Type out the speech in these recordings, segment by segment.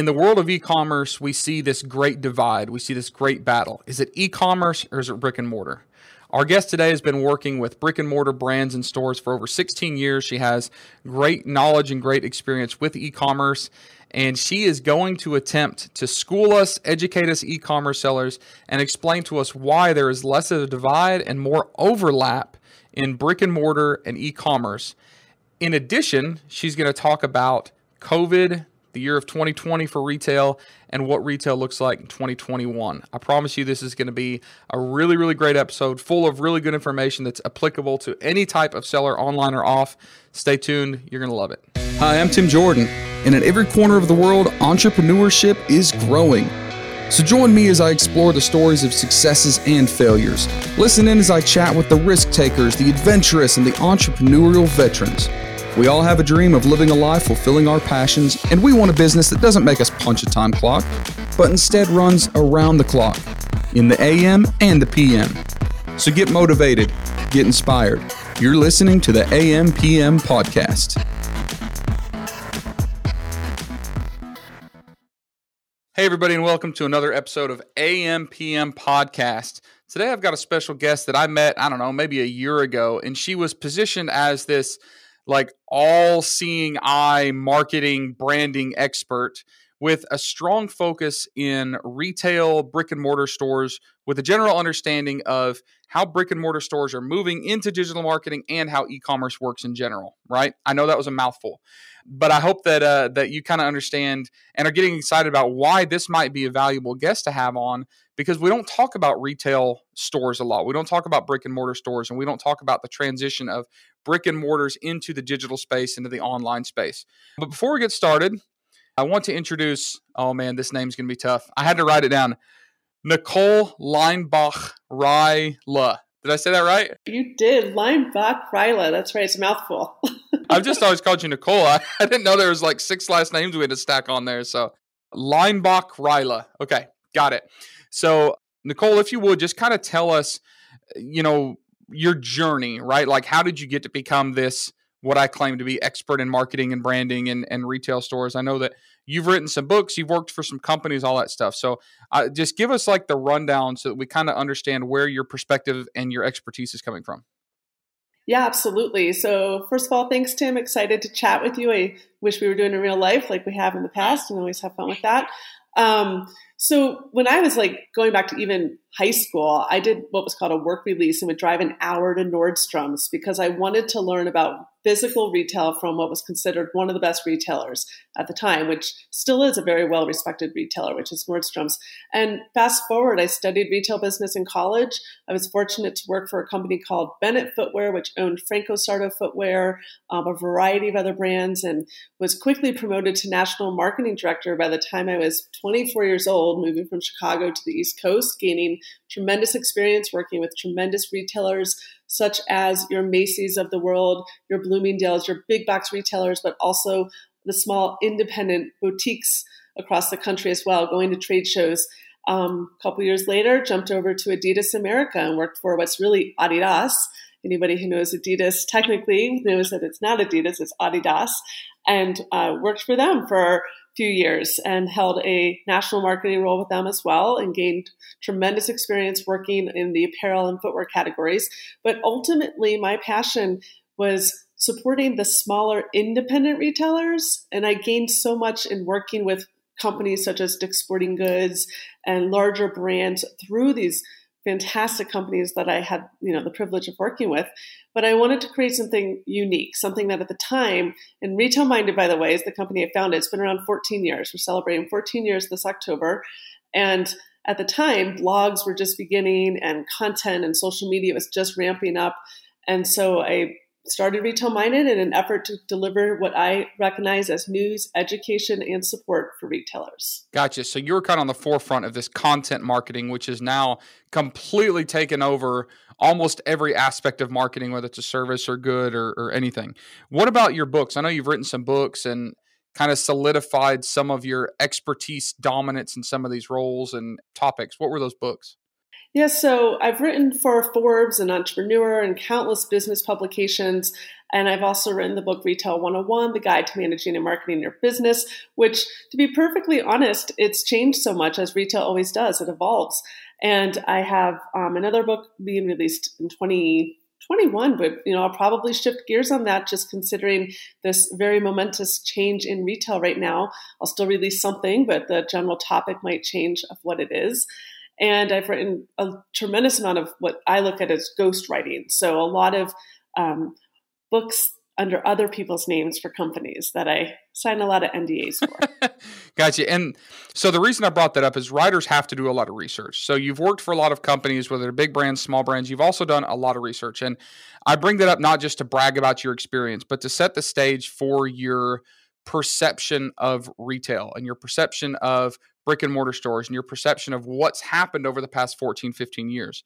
in the world of e-commerce, we see this great divide. We see this great battle. Is it e-commerce or is it brick and mortar? Our guest today has been working with brick and mortar brands and stores for over 16 years. She has great knowledge and great experience with e-commerce, and she is going to attempt to school us, educate us e-commerce sellers, and explain to us why there is less of a divide and more overlap in brick and mortar and e-commerce. In addition, she's going to talk about COVID, the year of 2020 for retail and what retail looks like in 2021. I promise you, this is going to be a really, really great episode full of really good information that's applicable to any type of seller, online or off. Stay tuned, you're going to love it. Hi, I'm Tim Jordan, and in every corner of the world, entrepreneurship is growing. So join me as I explore the stories of successes and failures. Listen in as I chat with the risk takers, the adventurous, and the entrepreneurial veterans. We all have a dream of living a life fulfilling our passions, and we want a business that doesn't make us punch a time clock, but instead runs around the clock in the AM and the PM. So get motivated, get inspired. You're listening to the AM PM podcast. Hey, everybody, and welcome to another episode of AM PM podcast. Today, I've got a special guest that I met, I don't know, maybe a year ago, and she was positioned as this like all seeing eye marketing branding expert with a strong focus in retail brick and mortar stores with a general understanding of how brick and mortar stores are moving into digital marketing and how e-commerce works in general right i know that was a mouthful but i hope that uh, that you kind of understand and are getting excited about why this might be a valuable guest to have on because we don't talk about retail stores a lot we don't talk about brick and mortar stores and we don't talk about the transition of brick and mortars into the digital space, into the online space. But before we get started, I want to introduce, oh man, this name's going to be tough. I had to write it down. Nicole Leinbach Reyhle. Did I say that right? You did. Leinbach Reyhle. That's right. It's a mouthful. I've just always called you Nicole. I, I, didn't know there was like six last names we had to stack on there. So Leinbach Reyhle. Okay, got it. So Nicole, if you would just kind of tell us, you know, your journey, right? Like, how did you get to become this? What I claim to be expert in marketing and branding and, and retail stores. I know that you've written some books, you've worked for some companies, all that stuff. So, uh, just give us like the rundown so that we kind of understand where your perspective and your expertise is coming from. Yeah, absolutely. So, first of all, thanks, Tim. Excited to chat with you. I wish we were doing in real life like we have in the past and always have fun with that. Um, so when I was like going back to even high school, I did what was called a work release and would drive an hour to Nordstrom's because I wanted to learn about physical retail from what was considered one of the best retailers at the time, which still is a very well respected retailer, which is Nordstrom's. And fast forward, I studied retail business in college. I was fortunate to work for a company called Bennett Footwear, which owned Franco Sarto Footwear, um, a variety of other brands, and was quickly promoted to national marketing director by the time I was 24 years old, moving from Chicago to the East Coast, gaining tremendous experience working with tremendous retailers such as your Macy's of the world, your Bloomingdale's, your big box retailers, but also the small independent boutiques across the country as well, going to trade shows. Um, a couple years later, jumped over to Adidas America and worked for what's really Adidas. Anybody who knows Adidas technically knows that it's not Adidas, it's Adidas, and uh, worked for them for few years and held a national marketing role with them as well and gained tremendous experience working in the apparel and footwear categories. But ultimately, my passion was supporting the smaller independent retailers. And I gained so much in working with companies such as Dick's Sporting Goods and larger brands through these fantastic companies that I had, you know, the privilege of working with. But I wanted to create something unique, something that at the time, and Retail Minded, by the way, is the company I founded. It's been around 14 years. We're celebrating 14 years this October. And at the time, blogs were just beginning and content and social media was just ramping up. And so I started Retail Minded in an effort to deliver what I recognize as news, education, and support for retailers. Gotcha. So you were kind of on the forefront of this content marketing, which is now completely taken over almost every aspect of marketing, whether it's a service or good or, or anything. What about your books? I know you've written some books and kind of solidified some of your expertise dominance in some of these roles and topics. What were those books? Yeah, so I've written for Forbes and Entrepreneur and countless business publications. And I've also written the book Retail 101, The Guide to Managing and Marketing Your Business, which, to be perfectly honest, it's changed so much as retail always does. It evolves. And I have um, another book being released in 2021, but you know, I'll probably shift gears on that just considering this very momentous change in retail right now. I'll still release something, but the general topic might change of what it is. And I've written a tremendous amount of what I look at as ghost writing. So a lot of um, books under other people's names for companies that I sign a lot of NDAs for. gotcha. And so the reason I brought that up is writers have to do a lot of research. So you've worked for a lot of companies, whether they're big brands, small brands. You've also done a lot of research. And I bring that up not just to brag about your experience, but to set the stage for your perception of retail and your perception of brick and mortar stores and your perception of what's happened over the past 14, 15 years.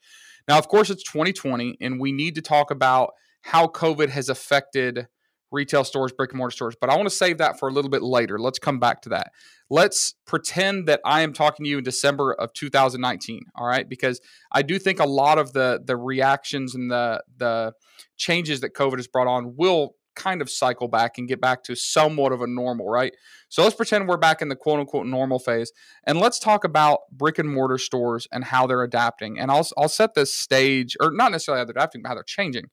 Now, of course, it's 2020, and we need to talk about how COVID has affected retail stores, brick and mortar stores. But I want to save that for a little bit later. Let's come back to that. Let's pretend that I am talking to you in December of 2019. All right, because I do think a lot of the the reactions and the the changes that COVID has brought on will kind of cycle back and get back to somewhat of a normal, right? So let's pretend we're back in the quote unquote normal phase. And let's talk about brick and mortar stores and how they're adapting. And I'll, I'll set this stage, or not necessarily how they're adapting, but how they're changing.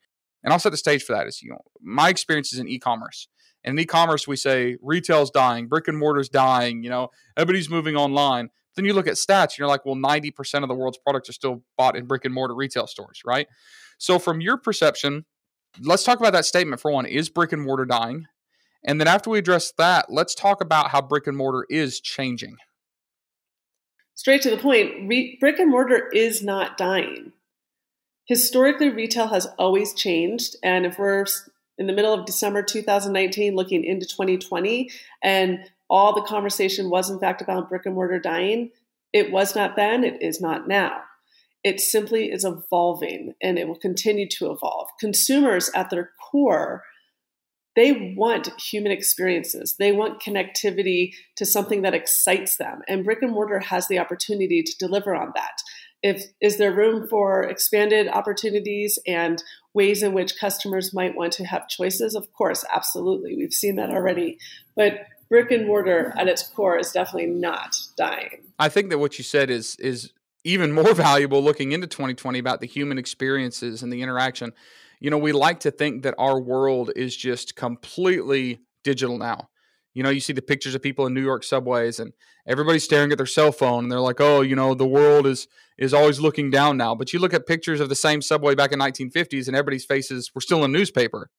And I'll set the stage for that. Is you know, my experience is in e-commerce. And in e-commerce, we say retail's dying, brick and mortar's dying, you know, everybody's moving online. Then you look at stats, and you're like, well, 90% of the world's products are still bought in brick and mortar retail stores, right? So from your perception, let's talk about that statement for one. Is brick and mortar dying? And then after we address that, let's talk about how brick and mortar is changing. Straight to the point, re- brick and mortar is not dying. Historically, retail has always changed. And if we're in the middle of December 2019 looking into 2020, and all the conversation was in fact about brick and mortar dying, it was not then, it is not now. It simply is evolving and it will continue to evolve. Consumers at their core, they want human experiences. They want connectivity to something that excites them. And brick and mortar has the opportunity to deliver on that. If is there room for expanded opportunities and ways in which customers might want to have choices? Of course, absolutely. We've seen that already. But brick and mortar at its core is definitely not dying. I think that what you said is is even more valuable looking into 2020 about the human experiences and the interaction. You know, we like to think that our world is just completely digital now. You know, you see the pictures of people in New York subways and everybody's staring at their cell phone and they're like, "Oh, you know, the world is is always looking down now." But you look at pictures of the same subway back in 1950s and everybody's faces were still in newspaper.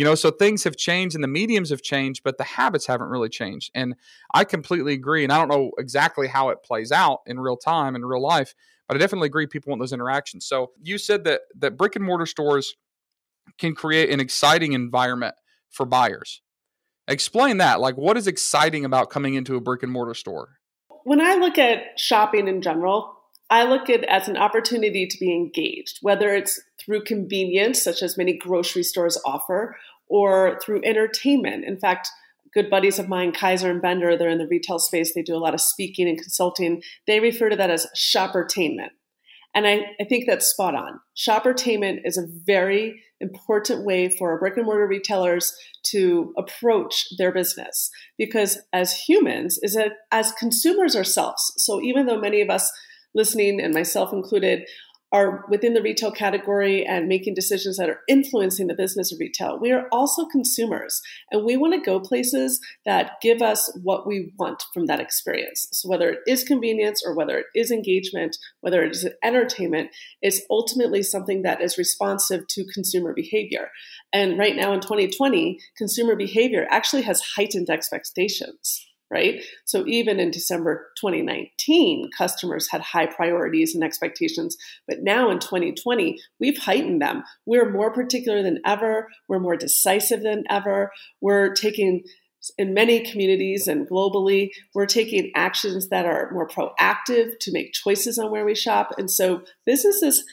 You know, so things have changed and the mediums have changed, but the habits haven't really changed. And I completely agree. And I don't know exactly how it plays out in real time in real life, but I definitely agree people want those interactions. So you said that that brick and mortar stores can create an exciting environment for buyers. Explain that. Like what is exciting about coming into a brick and mortar store? When I look at shopping in general, I look at it as an opportunity to be engaged, whether it's through convenience, such as many grocery stores offer, or through entertainment. In fact, good buddies of mine, Kizer and Bender, they're in the retail space. They do a lot of speaking and consulting. They refer to that as shoppertainment. And I, I think that's spot on. Shoppertainment is a very important way for brick and mortar retailers to approach their business because as humans, is as consumers ourselves. So even though many of us listening, and myself included, are within the retail category and making decisions that are influencing the business of retail. We are also consumers and we want to go places that give us what we want from that experience. So, whether it is convenience or whether it is engagement, whether it is entertainment, it's ultimately something that is responsive to consumer behavior. And right now in 2020, consumer behavior actually has heightened expectations right? So even in December 2019, customers had high priorities and expectations. But now in 2020, we've heightened them. We're more particular than ever. We're more decisive than ever. We're taking in many communities and globally, we're taking actions that are more proactive to make choices on where we shop. And so businesses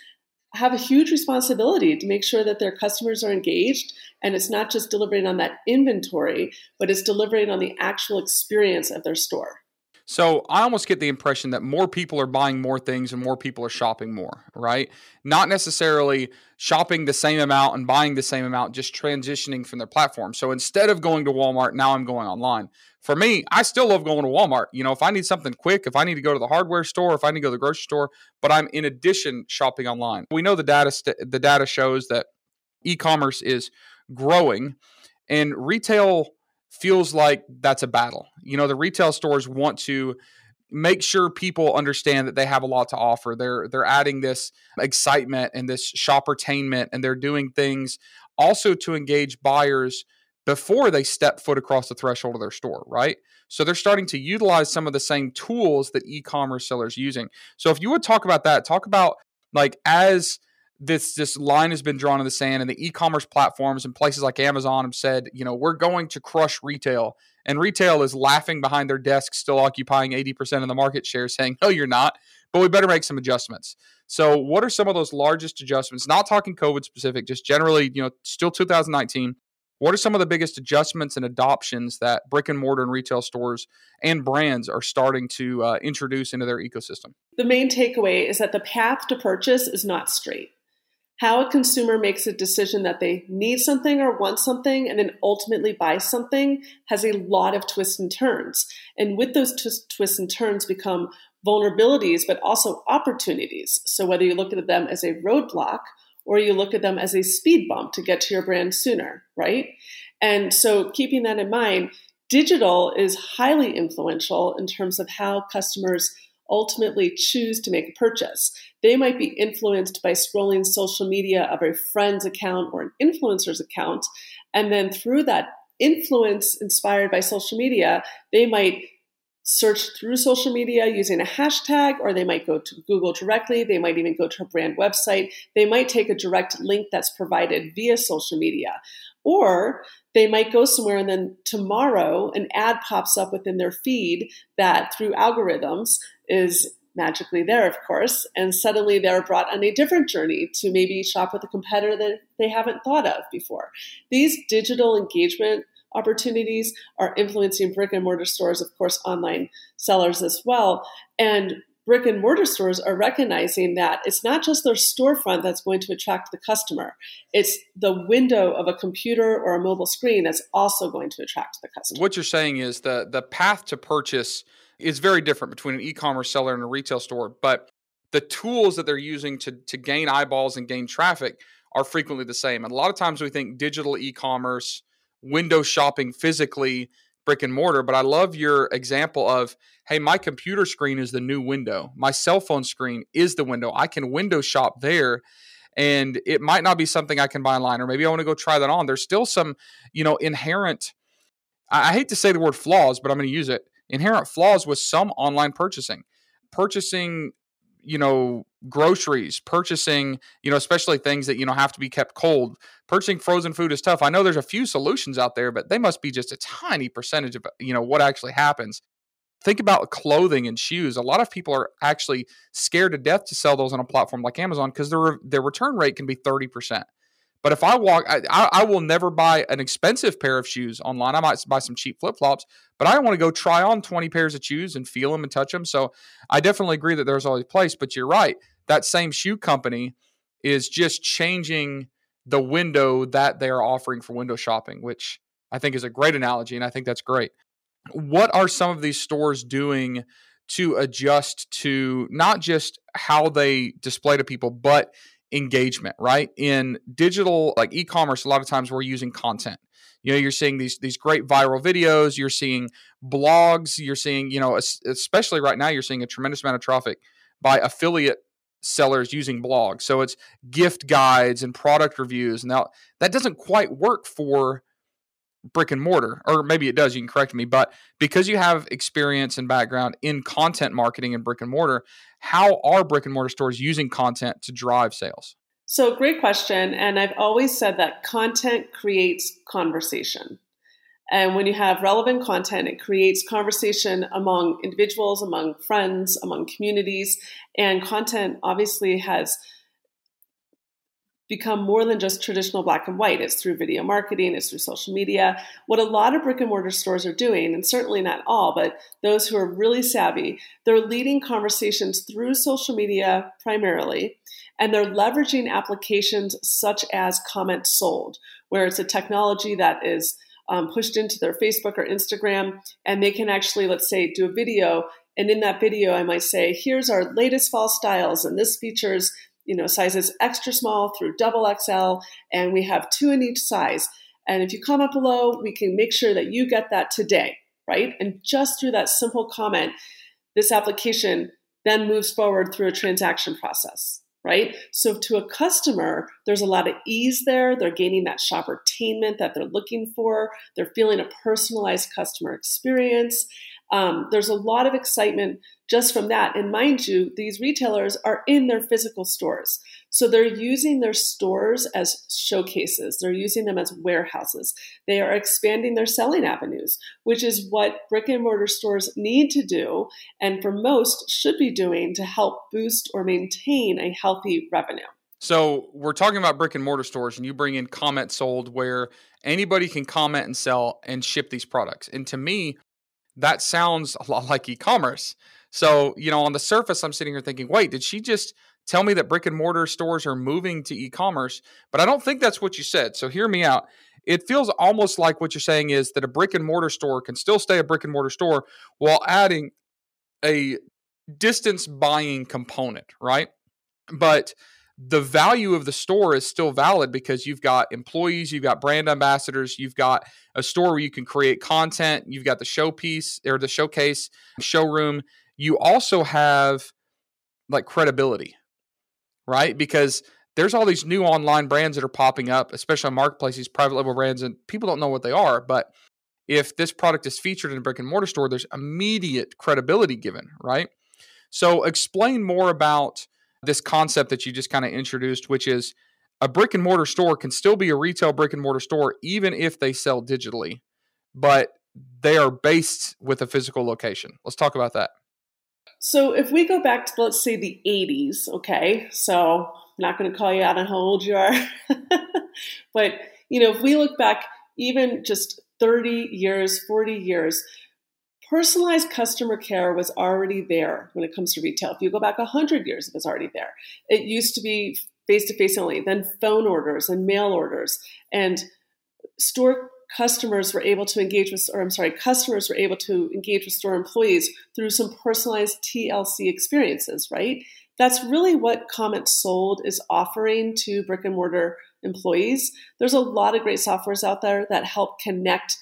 have a huge responsibility to make sure that their customers are engaged and it's not just delivering on that inventory, but it's delivering on the actual experience of their store. So I almost get the impression that more people are buying more things and more people are shopping more, right? Not necessarily shopping the same amount and buying the same amount, just transitioning from their platform. So instead of going to Walmart, now I'm going online. For me, I still love going to Walmart. You know, if I need something quick, if I need to go to the hardware store, if I need to go to the grocery store, but I'm in addition shopping online. We know the data st- the data shows that e-commerce is growing and retail feels like that's a battle. You know, the retail stores want to make sure people understand that they have a lot to offer. They're they're adding this excitement and this shoppertainment and they're doing things also to engage buyers before they step foot across the threshold of their store, right? So they're starting to utilize some of the same tools that e-commerce sellers using. So if you would talk about that, talk about like as this this line has been drawn in the sand and the e-commerce platforms and places like Amazon have said, you know, we're going to crush retail. And retail is laughing behind their desks, still occupying 80% of the market share, saying, No, you're not, but we better make some adjustments. So, what are some of those largest adjustments? Not talking COVID specific, just generally, you know, still 2019. What are some of the biggest adjustments and adoptions that brick and mortar and retail stores and brands are starting to uh, introduce into their ecosystem? The main takeaway is that the path to purchase is not straight how a consumer makes a decision that they need something or want something and then ultimately buy something has a lot of twists and turns. And with those tw- twists and turns become vulnerabilities, but also opportunities. So whether you look at them as a roadblock or you look at them as a speed bump to get to your brand sooner, right? And so keeping that in mind, digital is highly influential in terms of how customers ultimately choose to make a purchase. They might be influenced by scrolling social media of a friend's account or an influencer's account. And then through that influence inspired by social media, they might search through social media using a hashtag, or they might go to Google directly. They might even go to a brand website. They might take a direct link that's provided via social media. Or they might go somewhere and then tomorrow an ad pops up within their feed that through algorithms is magically there, of course, and suddenly they're brought on a different journey to maybe shop with a competitor that they haven't thought of before. These digital engagement opportunities are influencing brick and mortar stores, of course, online sellers as well. And brick and mortar stores are recognizing that it's not just their storefront that's going to attract the customer, it's the window of a computer or a mobile screen that's also going to attract the customer. What you're saying is the the path to purchase is very different between an e-commerce seller and a retail store, but the tools that they're using to to gain eyeballs and gain traffic are frequently the same. And a lot of times we think digital e-commerce, window shopping physically, brick and mortar, but I love your example of hey, my computer screen is the new window. My cell phone screen is the window. I can window shop there and it might not be something I can buy online or maybe I want to go try that on. There's still some, you know, inherent I hate to say the word flaws, but I'm going to use it inherent flaws with some online purchasing. Purchasing, you know, groceries, purchasing, you know, especially things that, you know, have to be kept cold. Purchasing frozen food is tough. I know there's a few solutions out there, but they must be just a tiny percentage of, you know, what actually happens. Think about clothing and shoes. A lot of people are actually scared to death to sell those on a platform like Amazon because their their return rate can be 30%. But if I walk, I, I, will never buy an expensive pair of shoes online. I might buy some cheap flip flops, but I want to go try on 20 pairs of shoes and feel them and touch them. So I definitely agree that there's always a place, but you're right. That same shoe company is just changing the window that they're offering for window shopping, which I think is a great analogy. And I think that's great. What are some of these stores doing to adjust to not just how they display to people, but engagement, right? In digital, like e-commerce, a lot of times we're using content. You know, you're seeing these these great viral videos. You're seeing blogs. You're seeing, you know, especially right now, you're seeing a tremendous amount of traffic by affiliate sellers using blogs. So it's gift guides and product reviews. Now that doesn't quite work for brick and mortar, or maybe it does. You can correct me, but because you have experience and background in content marketing and brick and mortar, how are brick and mortar stores using content to drive sales? So, great question. And I've always said that content creates conversation. And when you have relevant content, it creates conversation among individuals, among friends, among communities. And content obviously has become more than just traditional black and white. It's through video marketing, it's through social media. What a lot of brick and mortar stores are doing, and certainly not all, but those who are really savvy, they're leading conversations through social media primarily, and they're leveraging applications such as CommentSold, where it's a technology that is um, pushed into their Facebook or Instagram, and they can actually, let's say, do a video. And in that video, I might say, here's our latest fall styles, and this features you know, sizes extra small through double XL, and we have two in each size. And if you comment below, we can make sure that you get that today, right? And just through that simple comment, this application then moves forward through a transaction process, right? So to a customer, there's a lot of ease there. They're gaining that shoppertainment that they're looking for. They're feeling a personalized customer experience. Um, there's a lot of excitement just from that. And mind you, these retailers are in their physical stores. So they're using their stores as showcases, they're using them as warehouses. They are expanding their selling avenues, which is what brick and mortar stores need to do, and for most should be doing to help boost or maintain a healthy revenue. So we're talking about brick and mortar stores, and you bring in CommentSold where anybody can comment and sell and ship these products. And to me, that sounds a lot like e-commerce. So, you know, on the surface, I'm sitting here thinking, wait, did she just tell me that brick and mortar stores are moving to e-commerce? But I don't think that's what you said. So hear me out. It feels almost like what you're saying is that a brick and mortar store can still stay a brick and mortar store while adding a distance buying component, right? But the value of the store is still valid because you've got employees, you've got brand ambassadors, you've got a store where you can create content, you've got the showpiece or the showcase, showroom. You also have like credibility, right? Because there's all these new online brands that are popping up, especially on marketplaces, private label brands, and people don't know what they are. But if this product is featured in a brick and mortar store, there's immediate credibility given, right? So explain more about this concept that you just kind of introduced, which is a brick and mortar store can still be a retail brick and mortar store even if they sell digitally, but they are based with a physical location. Let's talk about that. So if we go back to let's say the 80s, okay? So I'm not going to call you out on how old you are. but, you know, if we look back even just 30 years, 40 years, personalized customer care was already there when it comes to retail. If you go back 100 years, it was already there. It used to be face to face only, then phone orders and mail orders. And store customers were able to engage with, or I'm sorry, customers were able to engage with store employees through some personalized TLC experiences, right? That's really what CommentSold is offering to brick and mortar employees. There's a lot of great softwares out there that help connect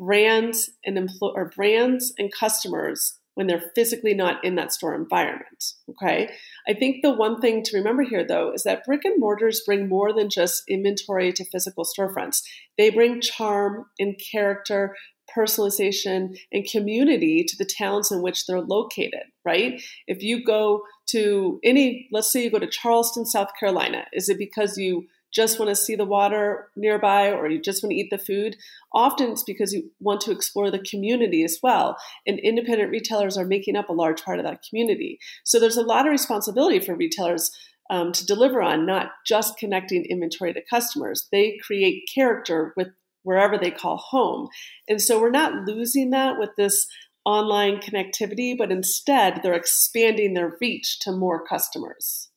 brands and empl- or brands and customers when they're physically not in that store environment. Okay. I think the one thing to remember here, though, is that brick and mortars bring more than just inventory to physical storefronts. They bring charm and character, personalization, and community to the towns in which they're located, right? If you go to any, let's say you go to Charleston, South Carolina, is it because you just want to see the water nearby or you just want to eat the food. Often it's because you want to explore the community as well. And independent retailers are making up a large part of that community. So there's a lot of responsibility for retailers um, to deliver on, not just connecting inventory to customers. They create character with wherever they call home. And so we're not losing that with this online connectivity, but instead they're expanding their reach to more customers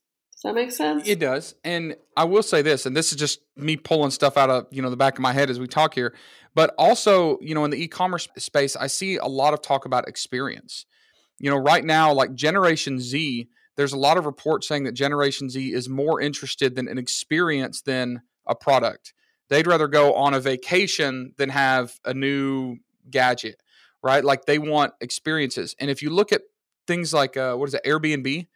that make sense? It does. And I will say this, and this is just me pulling stuff out of, you know, the back of my head as we talk here. But also, you know, in the e-commerce space, I see a lot of talk about experience. You know, right now, like Generation Z, there's a lot of reports saying that Generation Z is more interested in an experience than a product. They'd rather go on a vacation than have a new gadget, right? Like they want experiences. And if you look at things like uh, what is it, Airbnb,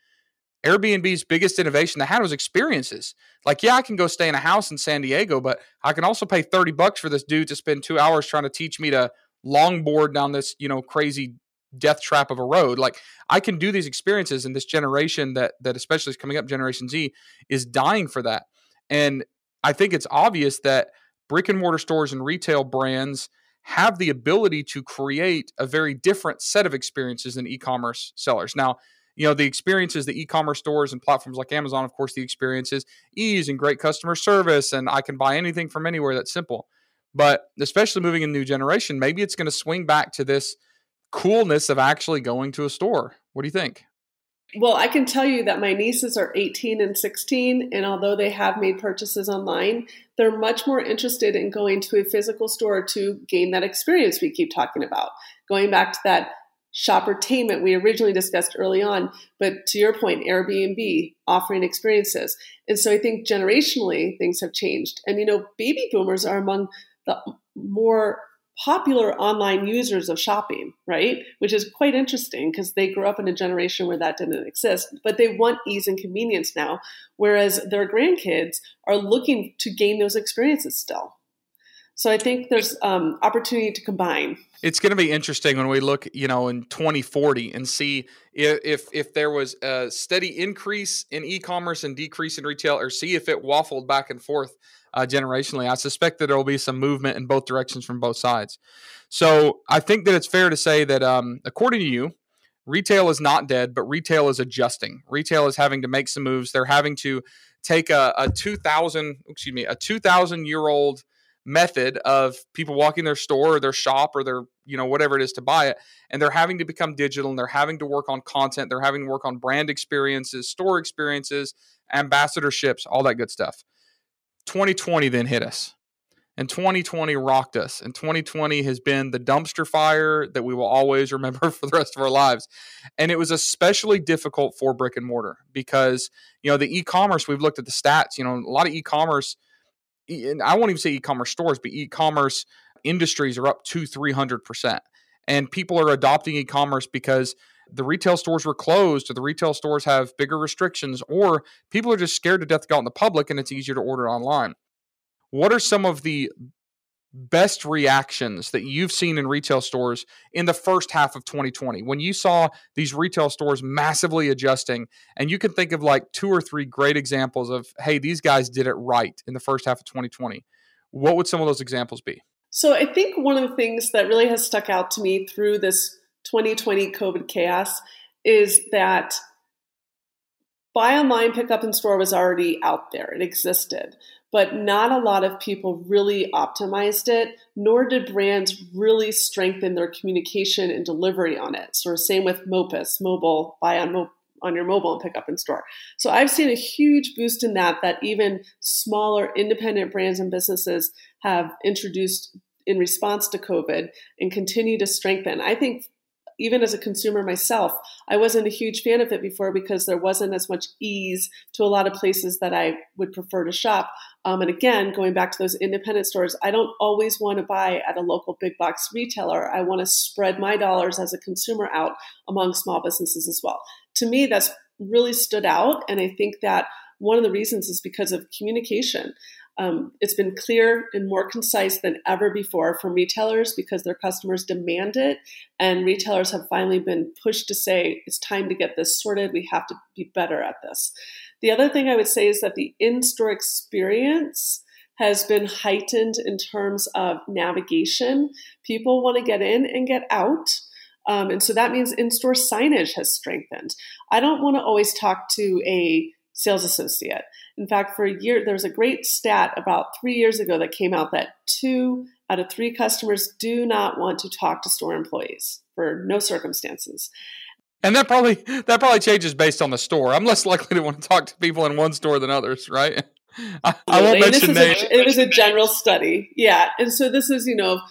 Airbnb's biggest innovation they had was experiences. Like, yeah, I can go stay in a house in San Diego, but I can also pay 30 bucks for this dude to spend two hours trying to teach me to longboard down this, you know, crazy death trap of a road. Like I can do these experiences and this generation that that especially is coming up, Generation Z, is dying for that. And I think it's obvious that brick and mortar stores and retail brands have the ability to create a very different set of experiences than e-commerce sellers. Now, you know the experiences the e-commerce stores and platforms like amazon of course the experiences ease and great customer service and i can buy anything from anywhere that's simple. But especially moving in new generation maybe it's going to swing back to this coolness of actually going to a store. What do you think? Well, I can tell you that my nieces are 18 and 16, and although they have made purchases online, they're much more interested in going to a physical store to gain that experience we keep talking about. Going back to that shoppertainment we originally discussed early on, but to your point, Airbnb offering experiences. And so I think generationally things have changed. And you know, baby boomers are among the more popular online users of shopping, right? Which is quite interesting because they grew up in a generation where that didn't exist, but they want ease and convenience now, whereas their grandkids are looking to gain those experiences still. So I think there's um, opportunity to combine. It's going to be interesting when we look, you know, in 2040 and see if, if if there was a steady increase in e-commerce and decrease in retail, or see if it waffled back and forth uh, generationally. I suspect that there will be some movement in both directions from both sides. So I think that it's fair to say that, um, according to you, retail is not dead, but retail is adjusting. Retail is having to make some moves. They're having to take a, a 2000, excuse me, a 2000 year old method of people walking their store or their shop or their you know whatever it is to buy it and they're having to become digital and they're having to work on content they're having to work on brand experiences store experiences ambassadorships all that good stuff 2020 then hit us. And 2020 rocked us. And 2020 has been the dumpster fire that we will always remember for the rest of our lives. And it was especially difficult for brick and mortar because, you know, the e commerce, we've looked at the stats, you know, a lot of e commerce, and I won't even say e commerce stores, but e commerce industries are up to 300%. And people are adopting e commerce because the retail stores were closed or the retail stores have bigger restrictions or people are just scared to death to go out in the public and it's easier to order online. What are some of the best reactions that you've seen in retail stores in the first half of 2020 when you saw these retail stores massively adjusting and you can think of like two or three great examples of hey these guys did it right in the first half of 2020 what would some of those examples be so i think one of the things that really has stuck out to me through this 2020 COVID chaos is that buy online, pick up in store was already out there. It existed. But not a lot of people really optimized it, nor did brands really strengthen their communication and delivery on it. So, same with MOPIS, mobile, buy on mo- on your mobile and pick up in store. So I've seen a huge boost in that that even smaller independent brands and businesses have introduced in response to COVID and continue to strengthen. I think even as a consumer myself, I wasn't a huge fan of it before because there wasn't as much ease to a lot of places that I would prefer to shop. Um, and again, going back to those independent stores, I don't always want to buy at a local big box retailer. I want to spread my dollars as a consumer out among small businesses as well. To me, that's really stood out. And I think that one of the reasons is because of communication. Um, it's been clear and more concise than ever before from retailers because their customers demand it. And retailers have finally been pushed to say, it's time to get this sorted. We have to be better at this. The other thing I would say is that the in store experience has been heightened in terms of navigation. People want to get in and get out. Um, and so that means in store signage has strengthened. I don't want to always talk to a sales associate. In fact, for a year, there was a great stat about three years ago that came out that two out of three customers do not want to talk to store employees for no circumstances. And that probably that probably changes based on the store. I'm less likely to want to talk to people in one store than others, right? I, I won't mention names. A, it was a general study, yeah. And so this is, you know,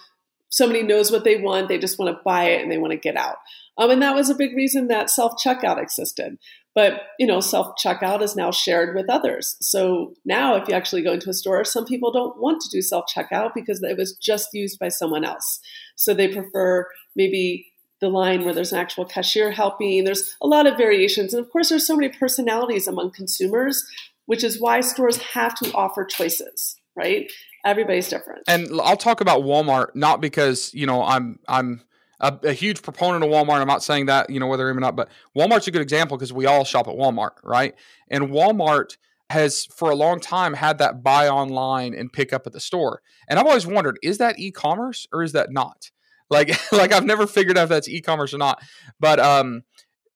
somebody knows what they want, they just want to buy it and they want to get out. Um, and that was a big reason that self checkout existed. But you know, self checkout is now shared with others. So now, if you actually go into a store, some people don't want to do self checkout because it was just used by someone else. So they prefer maybe the line where there's an actual cashier helping. There's a lot of variations, and of course, there's so many personalities among consumers, which is why stores have to offer choices. Right? Everybody's different. And I'll talk about Walmart not because you know I'm I'm a, a, huge proponent of Walmart. I'm not saying that, you know, whether or not, but Walmart's a good example because we all shop at Walmart, right? And Walmart has for a long time had that buy online and pick up at the store. And I've always wondered, is that e-commerce or is that not? Like, like I've never figured out if that's e-commerce or not. But um,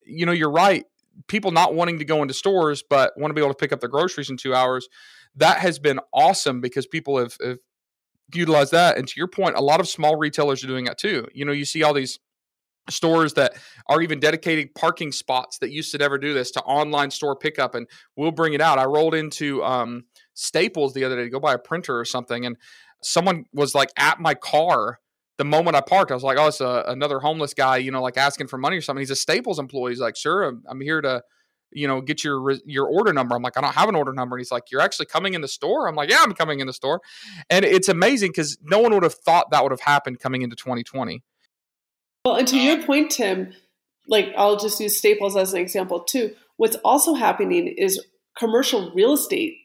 you know, you're right. people not wanting to go into stores but want to be able to pick up their groceries in two hours. That has been awesome because people have, have utilized that. And to your point, a lot of small retailers are doing that too. You know, you see all these stores that are even dedicated parking spots that used to never do this to online store pickup and we'll bring it out. I rolled into um, Staples the other day to go buy a printer or something and someone was like at my car the moment I parked. I was like, oh, it's a, another homeless guy, you know, like asking for money or something. He's a Staples employee. He's like, sure, I'm, I'm here to, you know, get your your order number. I'm like, I don't have an order number. And he's like, you're actually coming in the store. I'm like, yeah, I'm coming in the store. And it's amazing because no one would have thought that would have happened coming into 2020. Well, and to your point, Tim, like I'll just use Staples as an example too. What's also happening is commercial real estate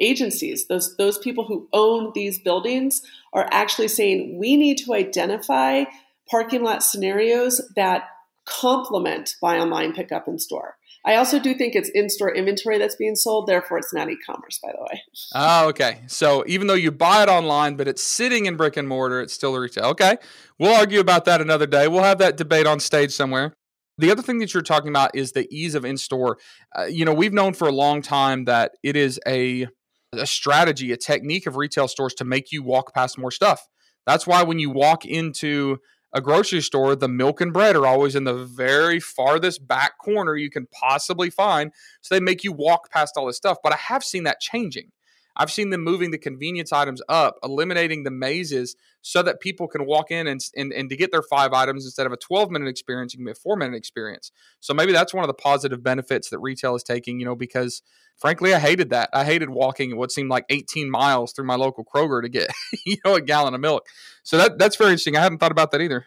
agencies, those those people who own these buildings are actually saying we need to identify parking lot scenarios that complement buy online pickup in store. I also do think it's in-store inventory that's being sold, therefore it's not e-commerce, by the way. Oh, okay. So even though you buy it online, but it's sitting in brick and mortar, it's still retail. Okay, we'll argue about that another day. We'll have that debate on stage somewhere. The other thing that you're talking about is the ease of in-store. Uh, you know, we've known for a long time that it is a a strategy, a technique of retail stores to make you walk past more stuff. That's why when you walk into a grocery store, the milk and bread are always in the very farthest back corner you can possibly find. So they make you walk past all this stuff. But I have seen that changing. I've seen them moving the convenience items up, eliminating the mazes so that people can walk in and, and, and to get their five items instead of a 12 minute experience, you can be a four minute experience. So maybe that's one of the positive benefits that retail is taking, you know, because frankly, I hated that. I hated walking what seemed like 18 miles through my local Kroger to get, you know, a gallon of milk. So that that's very interesting. I haven't thought about that either.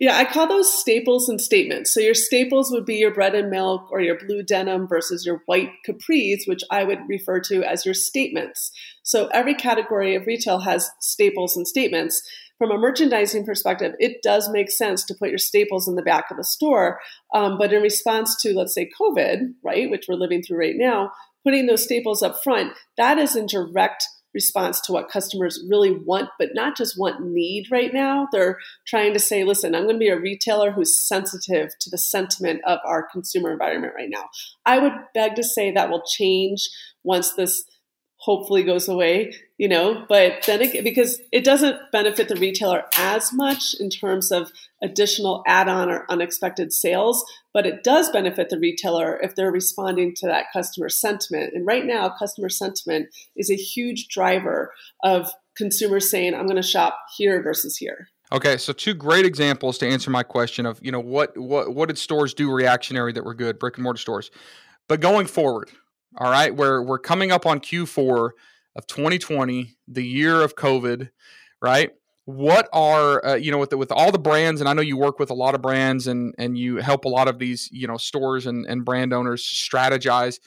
Yeah, I call those staples and statements. So your staples would be your bread and milk or your blue denim versus your white capris, which I would refer to as your statements. So every category of retail has staples and statements. From a merchandising perspective, it does make sense to put your staples in the back of the store. Um, but in response to, let's say, COVID, right, which we're living through right now, putting those staples up front, that is in direct – response to what customers really want, but not just want, need right now. They're trying to say, listen, I'm going to be a retailer who's sensitive to the sentiment of our consumer environment right now. I would beg to say that will change once this hopefully goes away, you know, but then it, because it doesn't benefit the retailer as much in terms of additional add-on or unexpected sales, but it does benefit the retailer if they're responding to that customer sentiment. And right now, customer sentiment is a huge driver of consumers saying, I'm going to shop here versus here. Okay, so two great examples to answer my question of, you know, what what what did stores do reactionary that were good, brick and mortar stores. But going forward, all right, where we're coming up on Q4 of 2020, the year of COVID, right? What are uh, you know with the, with all the brands, and I know you work with a lot of brands, and and you help a lot of these you know stores and and brand owners strategize.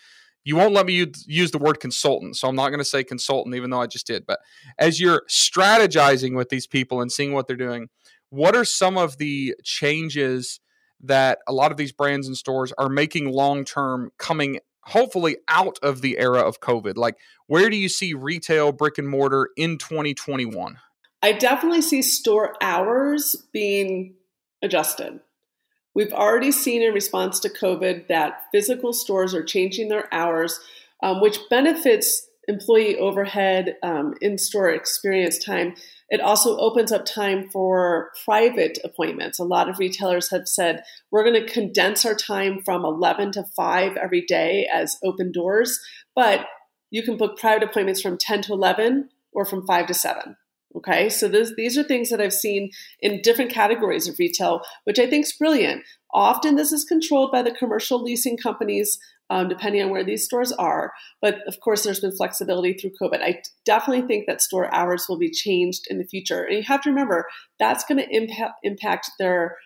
You won't let me use, use the word consultant, so I'm not going to say consultant, even though I just did. But as you're strategizing with these people and seeing what they're doing, what are some of the changes that a lot of these brands and stores are making long term coming hopefully out of the era of COVID? Like, where do you see retail brick and mortar in 2021? I definitely see store hours being adjusted. We've already seen in response to COVID that physical stores are changing their hours, um, which benefits employee overhead, um, in store experience time. It also opens up time for private appointments. A lot of retailers have said we're going to condense our time from 11 to 5 every day as open doors, but you can book private appointments from 10 to 11 or from 5 to 7. Okay, so this, these are things that I've seen in different categories of retail, which I think is brilliant. Often this is controlled by the commercial leasing companies um, depending on where these stores are. But of course, there's been flexibility through COVID. I definitely think that store hours will be changed in the future. And you have to remember that's going to impact, impact their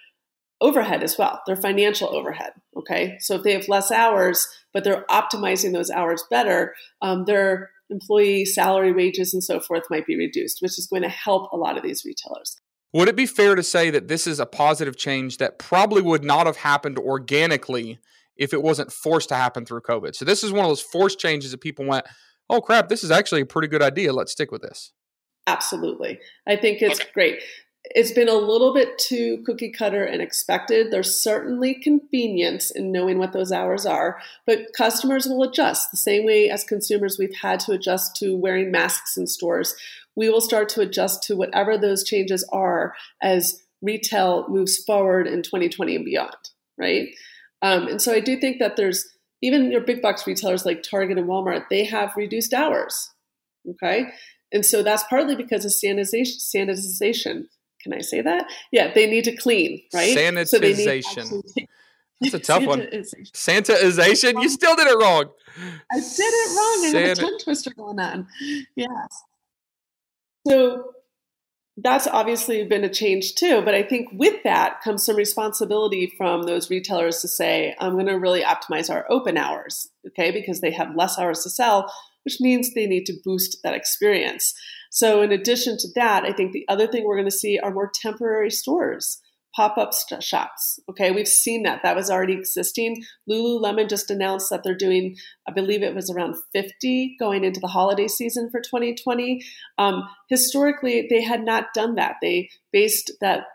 overhead as well, their financial overhead. Okay. So if they have less hours, but they're optimizing those hours better, um, their employee salary, wages, and so forth might be reduced, which is going to help a lot of these retailers. Would it be fair to say that this is a positive change that probably would not have happened organically if it wasn't forced to happen through COVID. So this is one of those forced changes that people went, oh crap, this is actually a pretty good idea. Let's stick with this. Absolutely. I think it's okay. great. It's been a little bit too cookie cutter and expected. There's certainly convenience in knowing what those hours are, but customers will adjust the same way as consumers we've had to adjust to wearing masks in stores. We will start to adjust to whatever those changes are as retail moves forward in 2020 and beyond, right? Um, and so I do think that there's even your big box retailers like Target and Walmart, they have reduced hours. Okay. And so that's partly because of sanitization. sanitization. Can I say that? Yeah, they need to clean, right? Sanitization. So that's a tough one. Sanitization. You still did it wrong. I did it wrong. I San- have a tongue twister going on. Yes. So that's obviously been a change too. But I think with that comes some responsibility from those retailers to say, I'm going to really optimize our open hours, okay, because they have less hours to sell, which means they need to boost that experience. So, in addition to that, I think the other thing we're going to see are more temporary stores pop-up shops. Okay, we've seen that. That was already existing. Lululemon just announced that they're doing, I believe it was around 50 going into the holiday season for 2020. Um, historically, they had not done that. They based that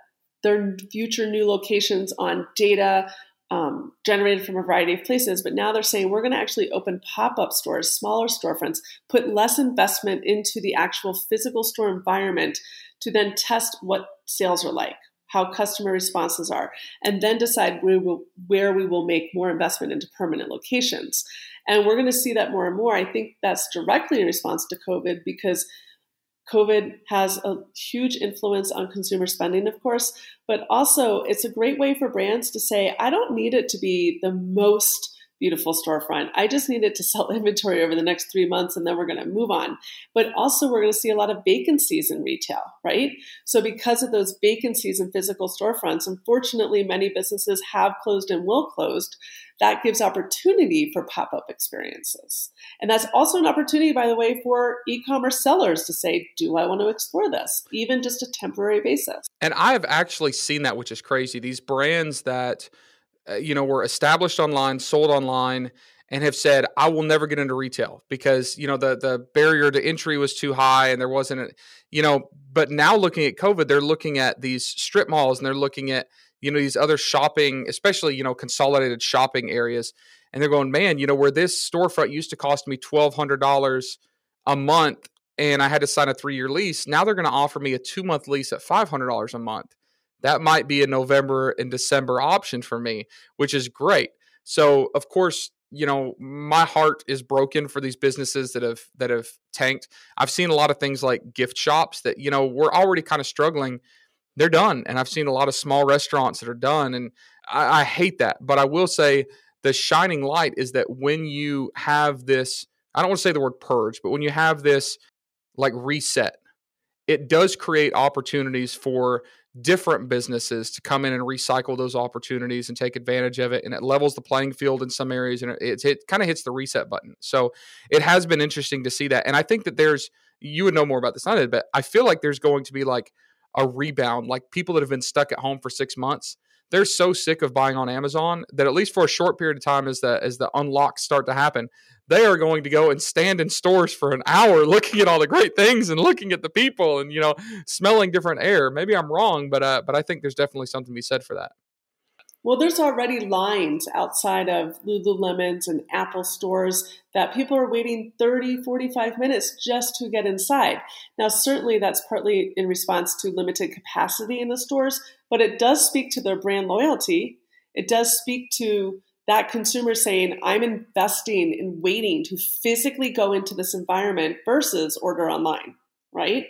their future new locations on data um, generated from a variety of places. But now they're saying we're going to actually open pop up stores, smaller storefronts, put less investment into the actual physical store environment to then test what sales are like how customer responses are, and then decide where, we'll, where we will make more investment into permanent locations. And we're going to see that more and more. I think that's directly in response to COVID because COVID has a huge influence on consumer spending, of course, but also it's a great way for brands to say, I don't need it to be the most beautiful storefront. I just needed to sell inventory over the next three months and then we're going to move on. But also, we're going to see a lot of vacancies in retail, right? So, because of those vacancies in physical storefronts, unfortunately, many businesses have closed and will close. That gives opportunity for pop up experiences. And that's also an opportunity, by the way, for e commerce sellers to say, Do I want to explore this, even just a temporary basis? And I've actually seen that, which is crazy. These brands that uh, you know, were established online, sold online, and have said, "I will never get into retail because you know the the barrier to entry was too high, and there wasn't a, you know." But now looking at COVID, they're looking at these strip malls and they're looking at you know these other shopping, especially you know consolidated shopping areas, and they're going, "Man, you know where this storefront used to cost me twelve hundred dollars a month." And I had to sign a three year lease. Now they're going to offer me a two month lease at $500 a month that might be a November and December option for me, which is great. So, of course, you know, my heart is broken for these businesses that have that have tanked. I've seen a lot of things like gift shops that, you know, we're already kind of struggling. They're done. And I've seen a lot of small restaurants that are done. And I, I hate that. But I will say the shining light is that when you have this, I don't want to say the word purge, but when you have this like reset, it does create opportunities for different businesses to come in and recycle those opportunities and take advantage of it and it levels the playing field in some areas and it, it kind of hits the reset button. So it has been interesting to see that and i think that there's you would know more about this than i did but i feel like there's going to be like a rebound like people that have been stuck at home for six months they're so sick of buying on amazon that at least for a short period of time as the as the unlocks start to happen they are going to go and stand in stores for an hour looking at all the great things and looking at the people and you know smelling different air maybe i'm wrong but uh, but i think there's definitely something to be said for that well, there's already lines outside of Lululemon's and Apple stores that people are waiting 30, 45 minutes just to get inside. Now, certainly that's partly in response to limited capacity in the stores, but it does speak to their brand loyalty. It does speak to that consumer saying, I'm investing in waiting to physically go into this environment versus order online, right?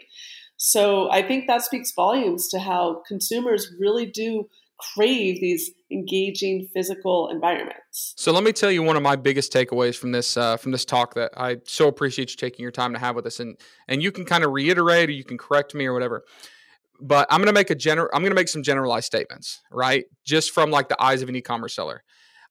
So I think that speaks volumes to how consumers really do crave these engaging physical environments. So let me tell you one of my biggest takeaways from this uh, from this talk that I so appreciate you taking your time to have with us, and and you can kind of reiterate or you can correct me or whatever. But I'm going to make a general. I'm going to make some generalized statements, right? Just from like the eyes of an e-commerce seller.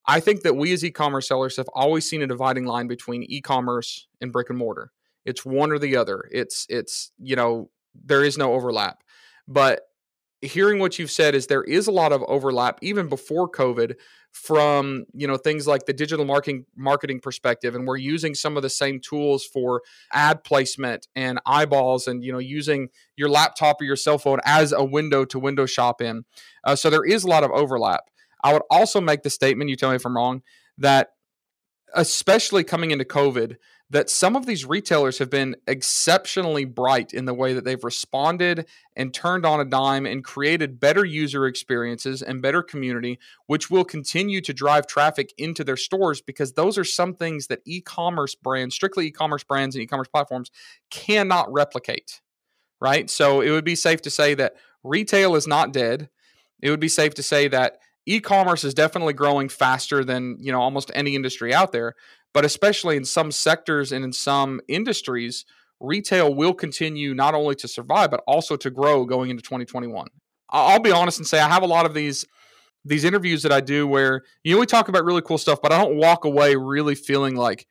I think that we as e-commerce sellers have always seen a dividing line between e-commerce and brick and mortar. It's one or the other. It's it's you know there is no overlap. But hearing what you've said is there is a lot of overlap even before COVID from you know things like the digital marketing marketing perspective and we're using some of the same tools for ad placement and eyeballs and you know using your laptop or your cell phone as a window to window shop in uh, so there is a lot of overlap i would also make the statement you tell me if i'm wrong that especially coming into covid that some of these retailers have been exceptionally bright in the way that they've responded and turned on a dime and created better user experiences and better community, which will continue to drive traffic into their stores because those are some things that e commerce brands, strictly e commerce brands and e commerce platforms, cannot replicate. Right. So it would be safe to say that retail is not dead. It would be safe to say that e-commerce is definitely growing faster than you know almost any industry out there but especially in some sectors and in some industries, retail will continue not only to survive but also to grow going into 2021. I'll be honest and say I have a lot of these these interviews that I do where you know we talk about really cool stuff, but I don't walk away really feeling like,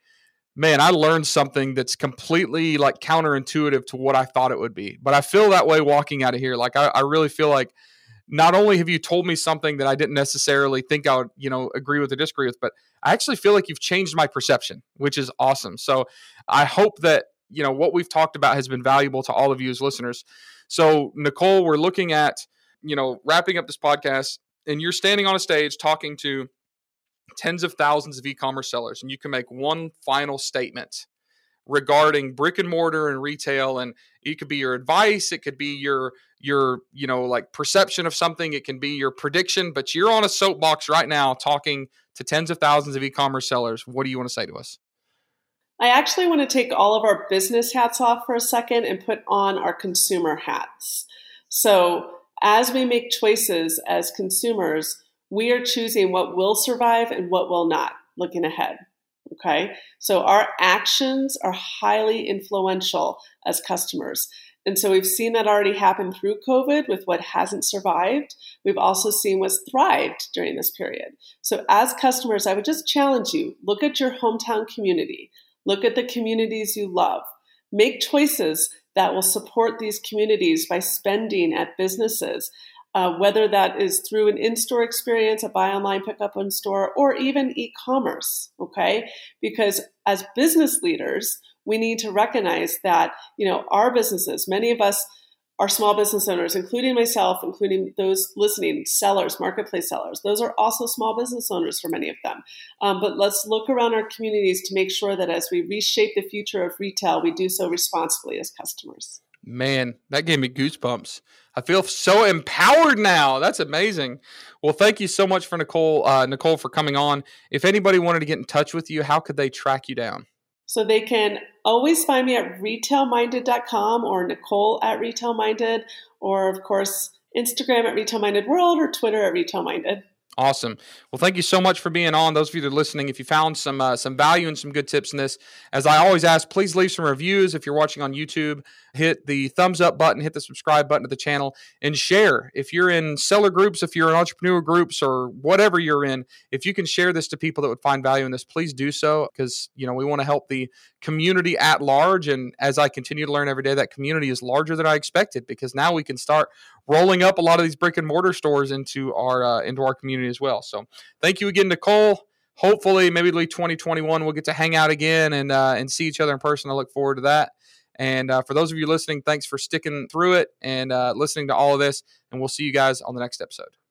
man, I learned something that's completely like counterintuitive to what I thought it would be. But I feel that way walking out of here. Like I, I really feel like not only have you told me something that I didn't necessarily think I would, you know, agree with or disagree with, but I actually feel like you've changed my perception, which is awesome. So I hope that, you know, what we've talked about has been valuable to all of you as listeners. So, Nicole, we're looking at, you know, wrapping up this podcast, and you're standing on a stage talking to tens of thousands of e commerce sellers, and you can make one final statement regarding brick and mortar and retail and it could be your advice it could be your your you know like perception of something it can be your prediction but you're on a soapbox right now talking to tens of thousands of e-commerce sellers. What do you want to say to us? I actually want to take all of our business hats off for a second and put on our consumer hats. So as we make choices as consumers we are choosing what will survive and what will not looking ahead Okay. So our actions are highly influential as customers. And so we've seen that already happen through COVID with what hasn't survived. We've also seen what's thrived during this period. So as customers, I would just challenge you look at your hometown community, look at the communities you love, make choices that will support these communities by spending at businesses uh, whether that is through an in-store experience, a buy online, pick up in store, or even e-commerce. Okay, because as business leaders, we need to recognize that you know our businesses, many of us are small business owners, including myself, including those listening, sellers, marketplace sellers. Those are also small business owners for many of them. Um, but let's look around our communities to make sure that as we reshape the future of retail, we do so responsibly as customers. Man, that gave me goosebumps. I feel so empowered now. That's amazing. Well, thank you so much for Nicole, uh, Nicole, for coming on. If anybody wanted to get in touch with you, how could they track you down? So they can always find me at retailminded.com or Nicole at retailminded, or of course Instagram at retailmindedworld or Twitter at retailminded. Awesome. Well, thank you so much for being on. Those of you that are listening, if you found some uh, some value and some good tips in this, as I always ask, please leave some reviews. If you're watching on YouTube, hit the thumbs up button, hit the subscribe button to the channel, and share. If you're in seller groups, if you're in entrepreneur groups, or whatever you're in, if you can share this to people that would find value in this, please do so because you know we want to help the community at large. And as I continue to learn every day, that community is larger than I expected because now we can start rolling up a lot of these brick and mortar stores into our uh, into our community as well. So thank you again, Nicole. Hopefully, maybe late 2021, we'll get to hang out again and uh, and see each other in person. I look forward to that. And uh, for those of you listening, thanks for sticking through it and uh, listening to all of this. And we'll see you guys on the next episode.